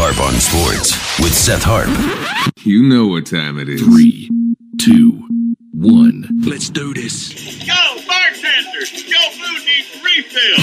Harp on Sports with Seth Harp. You know what time it is. Three, two, one. Let's do this. Yo, bartender, your food needs refill.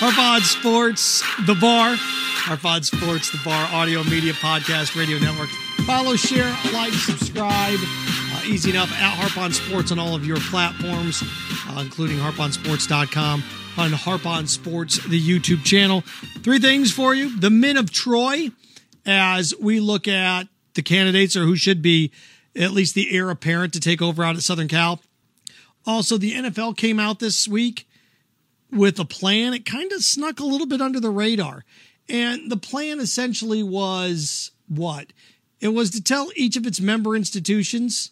Harp on Sports, The Bar. Harp on Sports, The Bar, audio media podcast, radio network. Follow, share, like, subscribe. Uh, easy enough at Harp on Sports on all of your platforms, uh, including harponsports.com on Harp on Sports, the YouTube channel. Three things for you. The men of Troy, as we look at the candidates or who should be at least the heir apparent to take over out at Southern Cal. Also, the NFL came out this week with a plan. It kind of snuck a little bit under the radar. And the plan essentially was what? It was to tell each of its member institutions,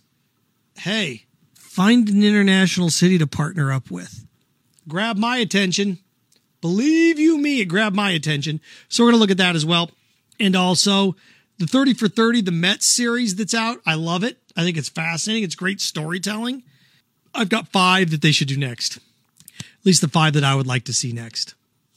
hey, find an international city to partner up with. Grab my attention. Believe you me, it grabbed my attention. So we're going to look at that as well. And also the 30 for 30, the Mets series that's out. I love it. I think it's fascinating. It's great storytelling. I've got five that they should do next. At least the five that I would like to see next.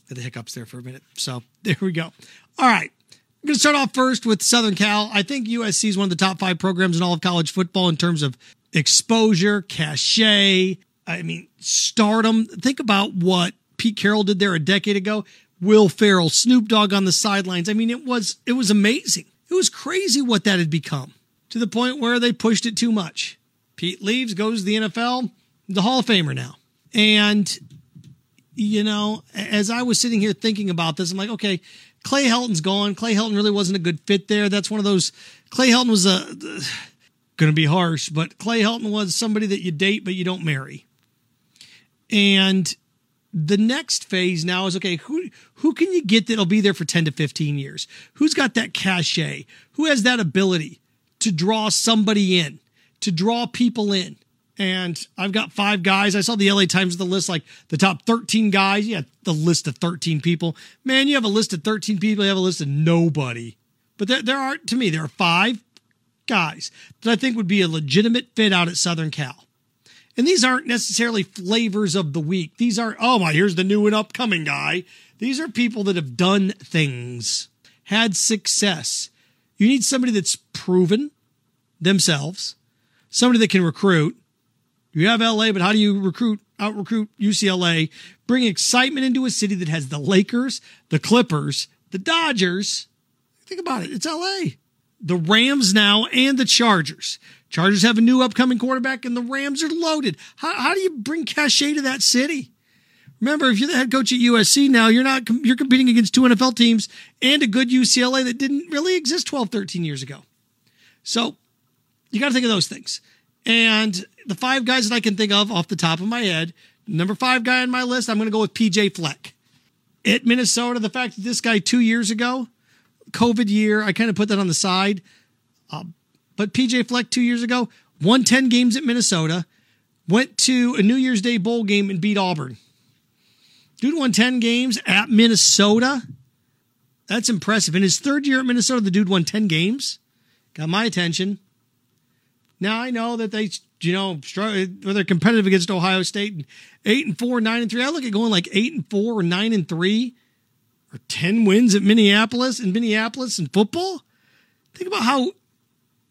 Had the hiccups there for a minute. So there we go. All right. I'm going to start off first with Southern Cal. I think USC is one of the top five programs in all of college football in terms of exposure, cachet. I mean, stardom. Think about what Pete Carroll did there a decade ago. Will Ferrell, Snoop Dogg on the sidelines. I mean, it was it was amazing. It was crazy what that had become to the point where they pushed it too much. Pete leaves, goes to the NFL, the Hall of Famer now. And, you know, as I was sitting here thinking about this, I'm like, okay, Clay Helton's gone. Clay Helton really wasn't a good fit there. That's one of those. Clay Helton was a, going to be harsh, but Clay Helton was somebody that you date, but you don't marry. And the next phase now is okay who who can you get that'll be there for 10 to 15 years? Who's got that cachet? Who has that ability to draw somebody in to draw people in? And i've got five guys. I saw the la times the list like the top 13 guys. Yeah the list of 13 people. Man you have a list of 13 people. You have a list of nobody. But there, there are to me there are five guys that i think would be a legitimate fit out at southern cal and these aren't necessarily flavors of the week. These are, oh my, here's the new and upcoming guy. These are people that have done things, had success. You need somebody that's proven themselves, somebody that can recruit. You have LA, but how do you recruit, out recruit UCLA? Bring excitement into a city that has the Lakers, the Clippers, the Dodgers. Think about it. It's LA. The Rams now and the Chargers. Chargers have a new upcoming quarterback, and the Rams are loaded. How, how do you bring cachet to that city? Remember, if you're the head coach at USC now, you're not you're competing against two NFL teams and a good UCLA that didn't really exist 12, 13 years ago. So you got to think of those things. And the five guys that I can think of off the top of my head, number five guy on my list, I'm going to go with PJ Fleck. At Minnesota, the fact that this guy two years ago, COVID year, I kind of put that on the side. Um, but PJ Fleck two years ago won 10 games at Minnesota, went to a New Year's Day bowl game and beat Auburn. Dude won 10 games at Minnesota. That's impressive. In his third year at Minnesota, the dude won 10 games. Got my attention. Now I know that they, you know, they're competitive against Ohio State and eight and four, nine and three. I look at going like eight and four or nine and three or 10 wins at Minneapolis and Minneapolis in football. Think about how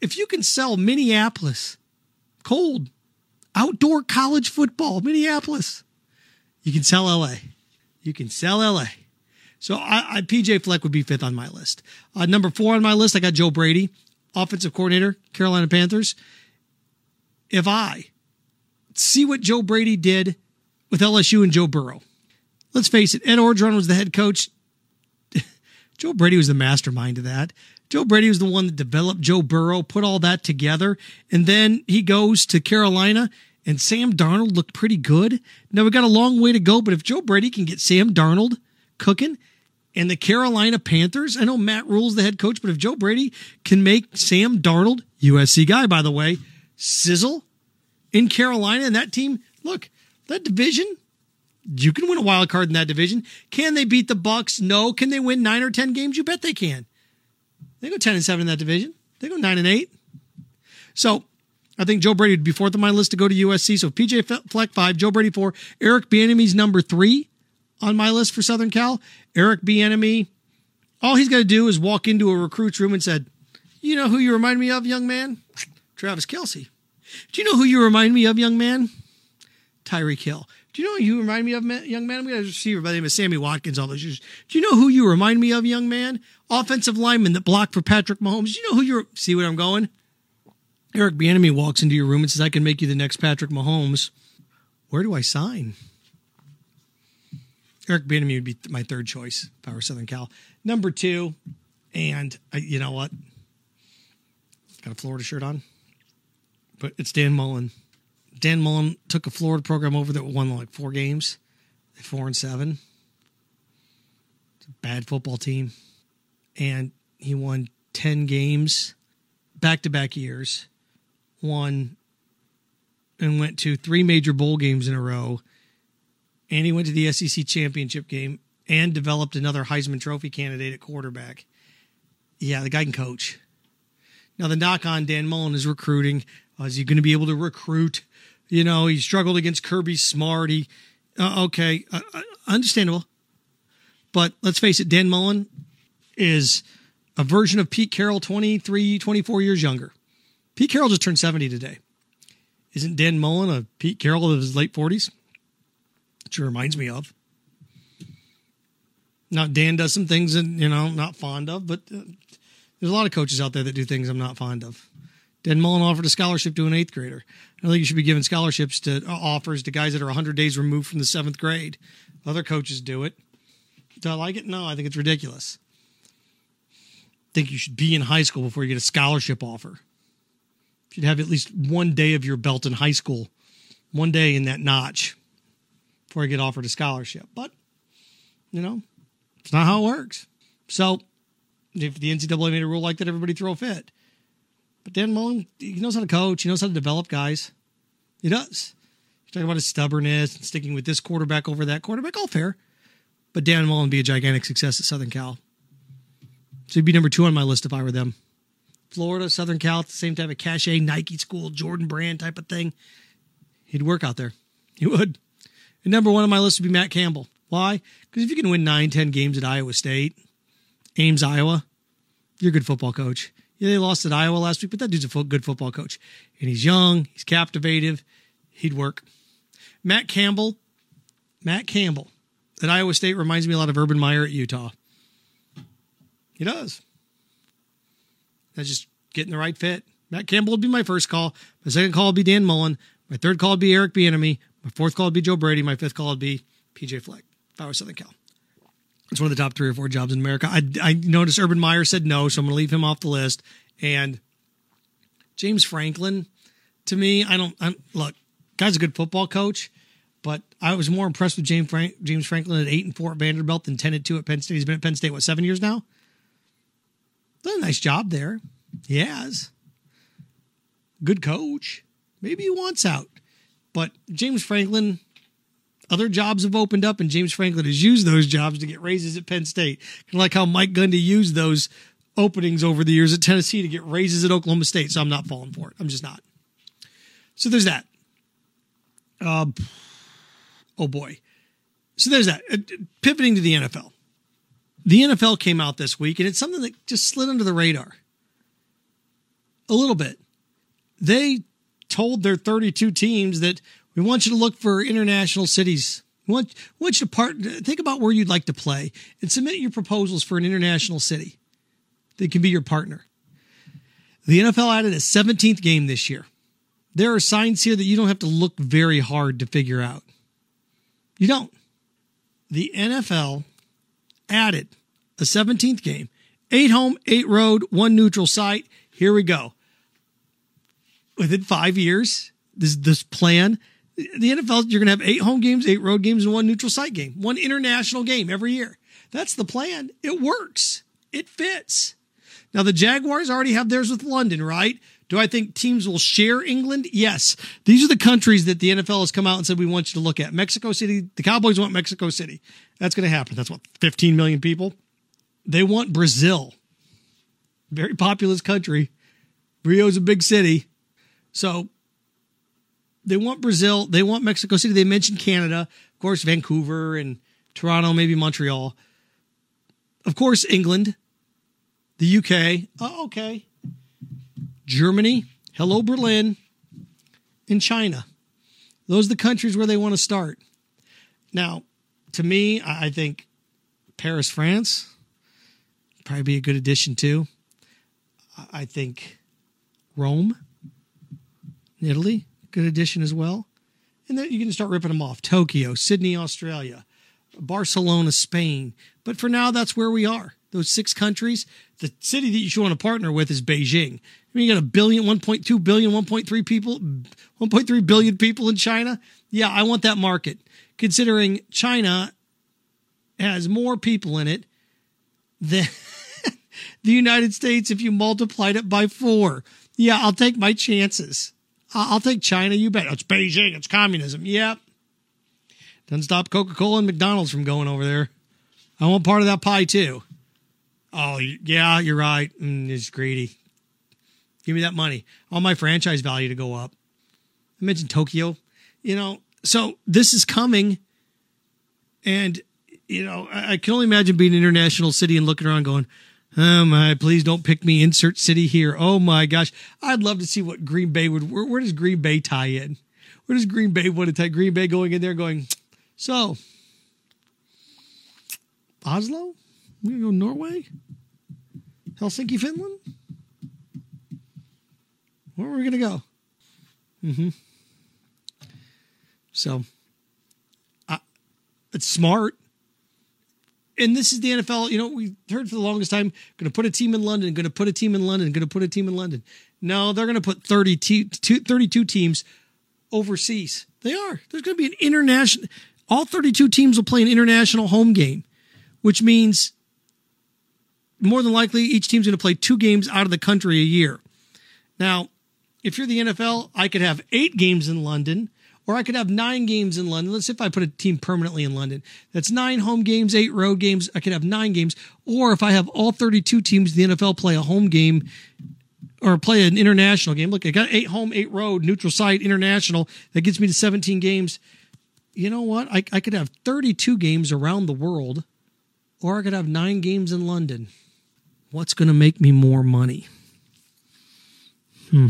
if you can sell Minneapolis cold outdoor college football, Minneapolis, you can sell LA. You can sell LA. So I, I PJ Fleck would be fifth on my list. Uh, number four on my list, I got Joe Brady, offensive coordinator, Carolina Panthers. If I see what Joe Brady did with LSU and Joe Burrow, let's face it, Ed Orgeron was the head coach. Joe Brady was the mastermind of that. Joe Brady was the one that developed Joe Burrow, put all that together, and then he goes to Carolina, and Sam Darnold looked pretty good. Now we got a long way to go, but if Joe Brady can get Sam Darnold cooking, and the Carolina Panthers, I know Matt Rhule's the head coach, but if Joe Brady can make Sam Darnold, USC guy by the way, sizzle in Carolina, and that team, look, that division, you can win a wild card in that division. Can they beat the Bucks? No. Can they win nine or ten games? You bet they can. They go 10 and 7 in that division. They go 9 and 8. So I think Joe Brady would be fourth on my list to go to USC. So PJ Fleck five, Joe Brady four, Eric Bieniemy's number three on my list for Southern Cal. Eric Bieniemy, All he's got to do is walk into a recruit's room and said, "You know who you remind me of, young man? Travis Kelce. Do you know who you remind me of, young man? Tyreek Hill. Do you know who you remind me of, young man? We got a receiver by the name of Sammy Watkins all those years. Do you know who you remind me of, young man? Offensive lineman that blocked for Patrick Mahomes. You know who you're? See where I'm going? Eric Bieniemy walks into your room and says, "I can make you the next Patrick Mahomes." Where do I sign? Eric Bieniemy would be my third choice if I were Southern Cal. Number two, and I, you know what? Got a Florida shirt on, but it's Dan Mullen. Dan Mullen took a Florida program over that won like four games, four and seven. It's a bad football team, and he won ten games back to back years. Won and went to three major bowl games in a row and he went to the SEC championship game and developed another Heisman Trophy candidate at quarterback. Yeah, the guy can coach. Now the knock on Dan Mullen is recruiting. Uh, is he going to be able to recruit? You know, he struggled against Kirby Smart. He, uh, okay, uh, uh, understandable. But let's face it, Dan Mullen is a version of Pete Carroll, 23, 24 years younger. Pete Carroll just turned 70 today. Isn't Dan Mullen a Pete Carroll of his late 40s? Which reminds me of. Now, Dan does some things that, you know, I'm not fond of, but uh, there's a lot of coaches out there that do things I'm not fond of. Dan Mullen offered a scholarship to an eighth grader. I think you should be giving scholarships to uh, offers to guys that are 100 days removed from the seventh grade. Other coaches do it. Do I like it? No, I think it's ridiculous. Think you should be in high school before you get a scholarship offer. You should have at least one day of your belt in high school, one day in that notch before I get offered a scholarship. But, you know, it's not how it works. So if the NCAA made a rule like that, everybody throw a fit. But Dan Mullen, he knows how to coach. He knows how to develop guys. He does. He's talking about his stubbornness and sticking with this quarterback over that quarterback. All fair. But Dan Mullen be a gigantic success at Southern Cal. So he'd be number two on my list if I were them. Florida, Southern Cal, the same type of cachet Nike school, Jordan brand type of thing. He'd work out there. He would. And number one on my list would be Matt Campbell. Why? Because if you can win nine, ten games at Iowa State, Ames, Iowa, you're a good football coach. Yeah, they lost at Iowa last week, but that dude's a good football coach. And he's young, he's captivative, he'd work. Matt Campbell, Matt Campbell at Iowa State reminds me a lot of Urban Meyer at Utah. He does. That's just getting the right fit. Matt Campbell would be my first call. My second call would be Dan Mullen. My third call would be Eric Bieniemy. My fourth call would be Joe Brady. My fifth call would be PJ Fleck if I were Southern Cal. It's one of the top three or four jobs in America. I, I noticed Urban Meyer said no, so I'm going to leave him off the list. And James Franklin, to me, I don't I, look. Guy's a good football coach, but I was more impressed with James Frank, James Franklin at eight and four at Vanderbilt than ten and two at Penn State. He's been at Penn State what seven years now. Done a nice job there. He has. Good coach. Maybe he wants out. But James Franklin, other jobs have opened up, and James Franklin has used those jobs to get raises at Penn State. Kind of like how Mike Gundy used those openings over the years at Tennessee to get raises at Oklahoma State. So I'm not falling for it. I'm just not. So there's that. Uh, oh boy. So there's that. Uh, pivoting to the NFL. The NFL came out this week, and it's something that just slid under the radar a little bit. They told their 32 teams that we want you to look for international cities. We want, we want you to part, think about where you'd like to play and submit your proposals for an international city that can be your partner. The NFL added a 17th game this year. There are signs here that you don't have to look very hard to figure out. You don't. The NFL added a 17th game, eight home, eight road, one neutral site. Here we go within five years, this this plan, the NFL you're going to have eight home games, eight road games, and one neutral site game, one international game every year. That's the plan. It works. It fits. Now the Jaguars already have theirs with London, right? Do I think teams will share England? Yes. These are the countries that the NFL has come out and said we want you to look at. Mexico City, the Cowboys want Mexico City. That's going to happen. That's what 15 million people. They want Brazil. Very populous country. Rio's a big city. So they want Brazil, they want Mexico City, they mentioned Canada, of course, Vancouver and Toronto, maybe Montreal. of course, England, the UK. Oh, okay. Germany. Hello, Berlin. And China. Those are the countries where they want to start. Now, to me, I think Paris, France, probably be a good addition too. I think Rome, Italy, good addition as well. And then you can start ripping them off. Tokyo, Sydney, Australia, Barcelona, Spain. But for now, that's where we are. Those six countries. The city that you should want to partner with is Beijing. Mean, you got a billion, 1.2 billion, 1.3 people, 1.3 billion people in China. Yeah, I want that market. Considering China has more people in it than the United States if you multiplied it by four. Yeah, I'll take my chances. I'll take China. You bet. It's Beijing. It's communism. Yep. Doesn't stop Coca Cola and McDonald's from going over there. I want part of that pie too. Oh, yeah, you're right. Mm, it's greedy. Give me that money. All my franchise value to go up. I mentioned Tokyo. You know, so this is coming. And, you know, I, I can only imagine being an international city and looking around going, Oh my, please don't pick me. Insert city here. Oh my gosh. I'd love to see what Green Bay would, where, where does Green Bay tie in? Where does Green Bay want to tie? Green Bay going in there going, so Oslo? We're going to go Norway? Helsinki, Finland? Where are we going to go? Mm-hmm. So, uh, it's smart and this is the NFL. You know, we heard for the longest time, going to put a team in London, going to put a team in London, going to put a team in London. No, they're going to put 30 te- 32 teams overseas. They are. There's going to be an international, all 32 teams will play an international home game, which means more than likely each team's going to play two games out of the country a year. Now, if you're the NFL, I could have eight games in London or I could have nine games in London. Let's say if I put a team permanently in London, that's nine home games, eight road games. I could have nine games. Or if I have all 32 teams in the NFL play a home game or play an international game, look, I got eight home, eight road, neutral site, international. That gets me to 17 games. You know what? I, I could have 32 games around the world, or I could have nine games in London. What's going to make me more money? Hmm.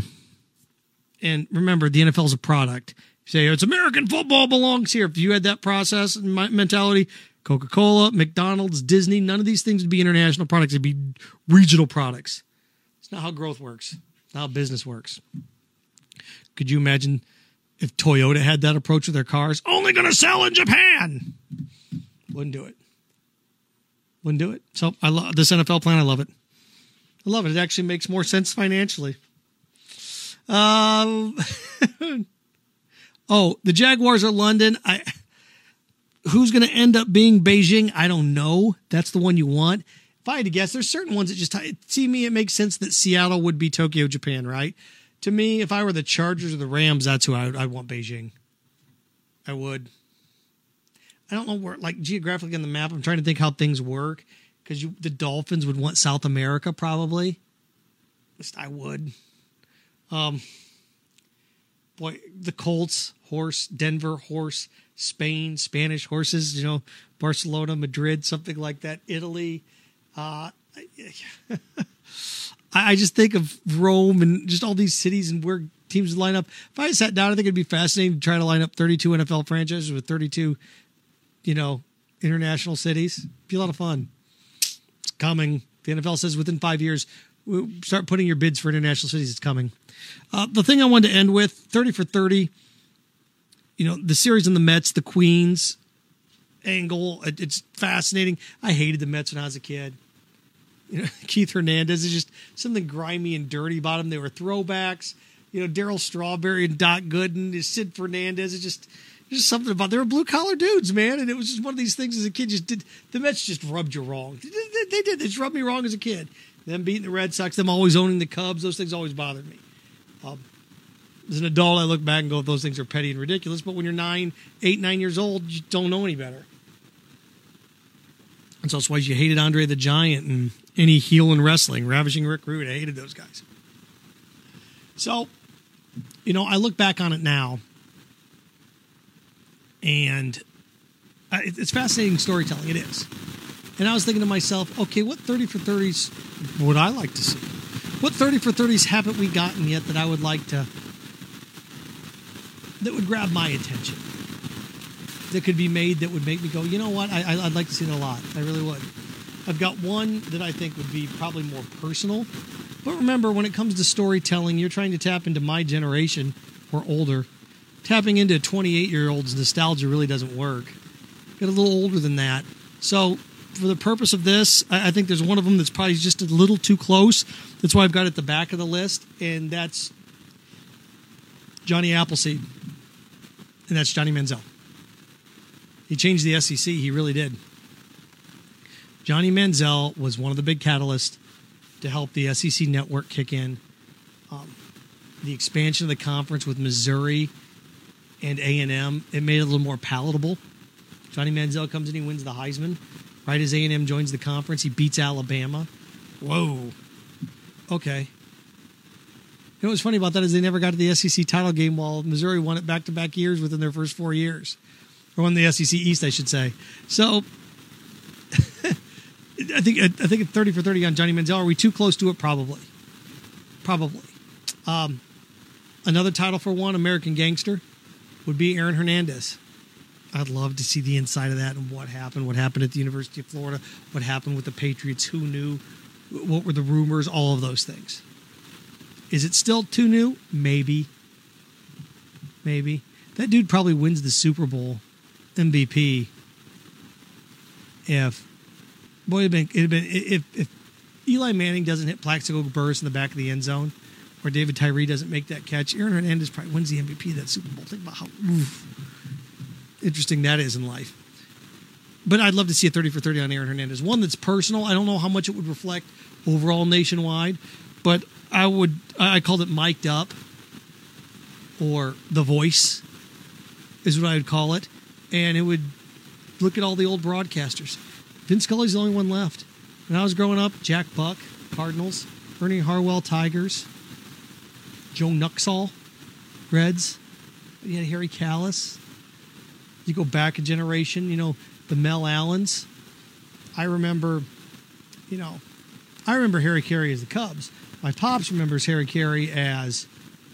And remember, the NFL is a product say it's American football belongs here. If you had that process and mentality, Coca Cola, McDonald's, Disney, none of these things would be international products. It'd be regional products. It's not how growth works. It's not how business works. Could you imagine if Toyota had that approach with their cars? Only going to sell in Japan. Wouldn't do it. Wouldn't do it. So I love this NFL plan. I love it. I love it. It actually makes more sense financially. Um. Oh, the Jaguars are London. I who's going to end up being Beijing? I don't know. That's the one you want. If I had to guess, there's certain ones that just see me. It makes sense that Seattle would be Tokyo, Japan, right? To me, if I were the Chargers or the Rams, that's who I would. I want Beijing. I would. I don't know where, like geographically on the map. I'm trying to think how things work because the Dolphins would want South America probably. At least I would. Um, boy, the Colts horse, Denver horse, Spain, Spanish horses, you know, Barcelona, Madrid, something like that, Italy. Uh, I just think of Rome and just all these cities and where teams line up. If I sat down, I think it'd be fascinating to try to line up 32 NFL franchises with 32, you know, international cities. It'd be a lot of fun. It's coming. The NFL says within five years, start putting your bids for international cities. It's coming. Uh, the thing I wanted to end with 30 for 30 you know, the series in the Mets, the Queens angle, it's fascinating. I hated the Mets when I was a kid. You know, Keith Hernandez is just something grimy and dirty about him. They were throwbacks. You know, Darryl Strawberry and Doc Gooden, Sid Fernandez. It's just just something about they were blue collar dudes, man. And it was just one of these things as a kid. Just did the Mets just rubbed you wrong. They did. They just rubbed me wrong as a kid. Them beating the Red Sox, them always owning the Cubs. Those things always bothered me. Um, as an adult, I look back and go, those things are petty and ridiculous. But when you're nine, eight, nine years old, you don't know any better. And so that's why you hated Andre the Giant and any heel in wrestling, Ravishing Rick Rude. I hated those guys. So, you know, I look back on it now, and it's fascinating storytelling. It is. And I was thinking to myself, okay, what 30 for 30s would I like to see? What 30 for 30s haven't we gotten yet that I would like to, that would grab my attention? That could be made that would make me go, you know what? I, I'd like to see it a lot. I really would. I've got one that I think would be probably more personal. But remember, when it comes to storytelling, you're trying to tap into my generation or older. Tapping into a 28 year old's nostalgia really doesn't work. Get a little older than that. So, for the purpose of this, I, I think there's one of them that's probably just a little too close. That's why I've got it at the back of the list, and that's Johnny Appleseed. And that's Johnny Manziel. He changed the SEC, he really did. Johnny Manziel was one of the big catalysts to help the SEC network kick in. Um, the expansion of the conference with Missouri and A&M, it made it a little more palatable. Johnny Manziel comes in, he wins the Heisman. Right as A&M joins the conference, he beats Alabama. Whoa. Okay. You know what's funny about that is they never got to the SEC title game while Missouri won it back to back years within their first four years. Or won the SEC East, I should say. So I think I think 30 for 30 on Johnny Manziel. Are we too close to it? Probably. Probably. Um, another title for one, American Gangster, would be Aaron Hernandez. I'd love to see the inside of that and what happened, what happened at the University of Florida, what happened with the Patriots, who knew, what were the rumors, all of those things. Is it still too new? Maybe. Maybe. That dude probably wins the Super Bowl MVP if boy it'd been it'd been if if Eli Manning doesn't hit Plaxico Burress in the back of the end zone, or David Tyree doesn't make that catch, Aaron Hernandez probably wins the MVP of that Super Bowl. Think about how oof, interesting that is in life. But I'd love to see a 30 for 30 on Aaron Hernandez. One that's personal. I don't know how much it would reflect overall nationwide, but I would I called it mic'd up or the voice is what I would call it. And it would look at all the old broadcasters. Vin Scully's the only one left. When I was growing up, Jack Buck, Cardinals, Ernie Harwell, Tigers, Joe Nuxhall, Reds. You had Harry Kalas. You go back a generation, you know, the Mel Allens. I remember, you know, I remember Harry Caray as the Cubs. My pops remembers Harry Caray as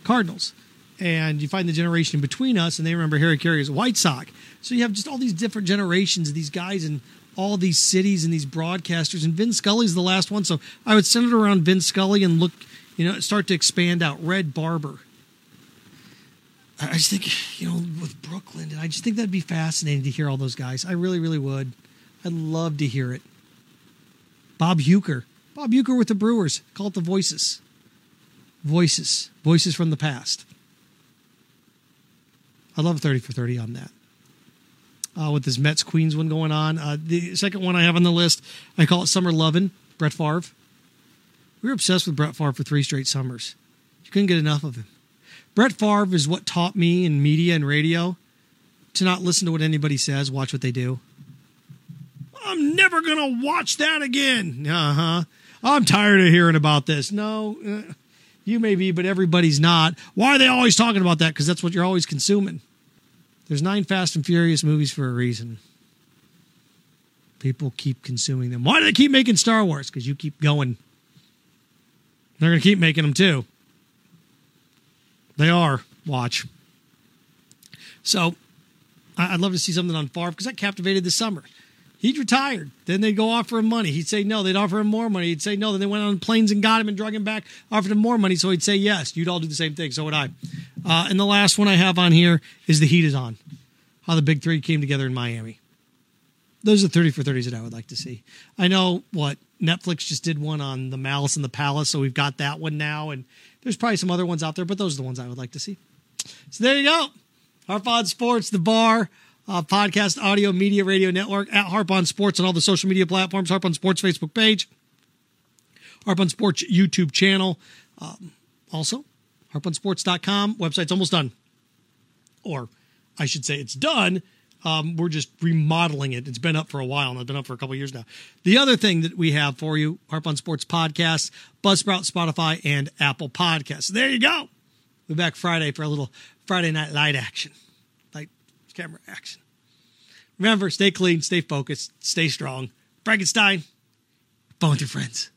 Cardinals. And you find the generation between us, and they remember Harry Caray as White Sox. So you have just all these different generations of these guys in all these cities and these broadcasters. And Vin Scully's the last one. So I would send it around Vin Scully and look, you know, start to expand out. Red Barber. I just think, you know, with Brooklyn, and I just think that'd be fascinating to hear all those guys. I really, really would. I'd love to hear it. Bob Uecker. Bob Uecker with the Brewers. Call it the Voices. Voices. Voices from the past. I love 30 for 30 on that. Uh, with this Mets Queens one going on. Uh, the second one I have on the list, I call it Summer Lovin', Brett Favre. We were obsessed with Brett Favre for three straight summers. You couldn't get enough of him. Brett Favre is what taught me in media and radio to not listen to what anybody says, watch what they do. I'm never going to watch that again. Uh huh. I'm tired of hearing about this. No, uh, you may be, but everybody's not. Why are they always talking about that? Because that's what you're always consuming. There's nine Fast and Furious movies for a reason. People keep consuming them. Why do they keep making Star Wars? Because you keep going. They're going to keep making them too. They are. Watch. So I'd love to see something on Favre because that captivated this summer. He'd retired. Then they'd go offer him money. He'd say no. They'd offer him more money. He'd say no. Then they went on planes and got him and drug him back, offered him more money. So he'd say yes. You'd all do the same thing. So would I. Uh, and the last one I have on here is The Heat is On. How the big three came together in Miami. Those are 30 for 30s that I would like to see. I know what Netflix just did one on The Malice in the Palace. So we've got that one now. And there's probably some other ones out there, but those are the ones I would like to see. So there you go. Harp on Sports, The Bar uh, podcast, audio, media, radio network at Harp on Sports on all the social media platforms. Harp on Sports Facebook page, Harp on Sports YouTube channel. Um, also, harponsports.com. Website's almost done. Or I should say it's done. Um, we're just remodeling it. It's been up for a while, and it's been up for a couple years now. The other thing that we have for you, Harp on Sports podcast, Buzzsprout, Spotify, and Apple Podcasts. There you go. We're back Friday for a little Friday night light action light camera action. Remember, stay clean, stay focused, stay strong. Frankenstein, phone with your friends.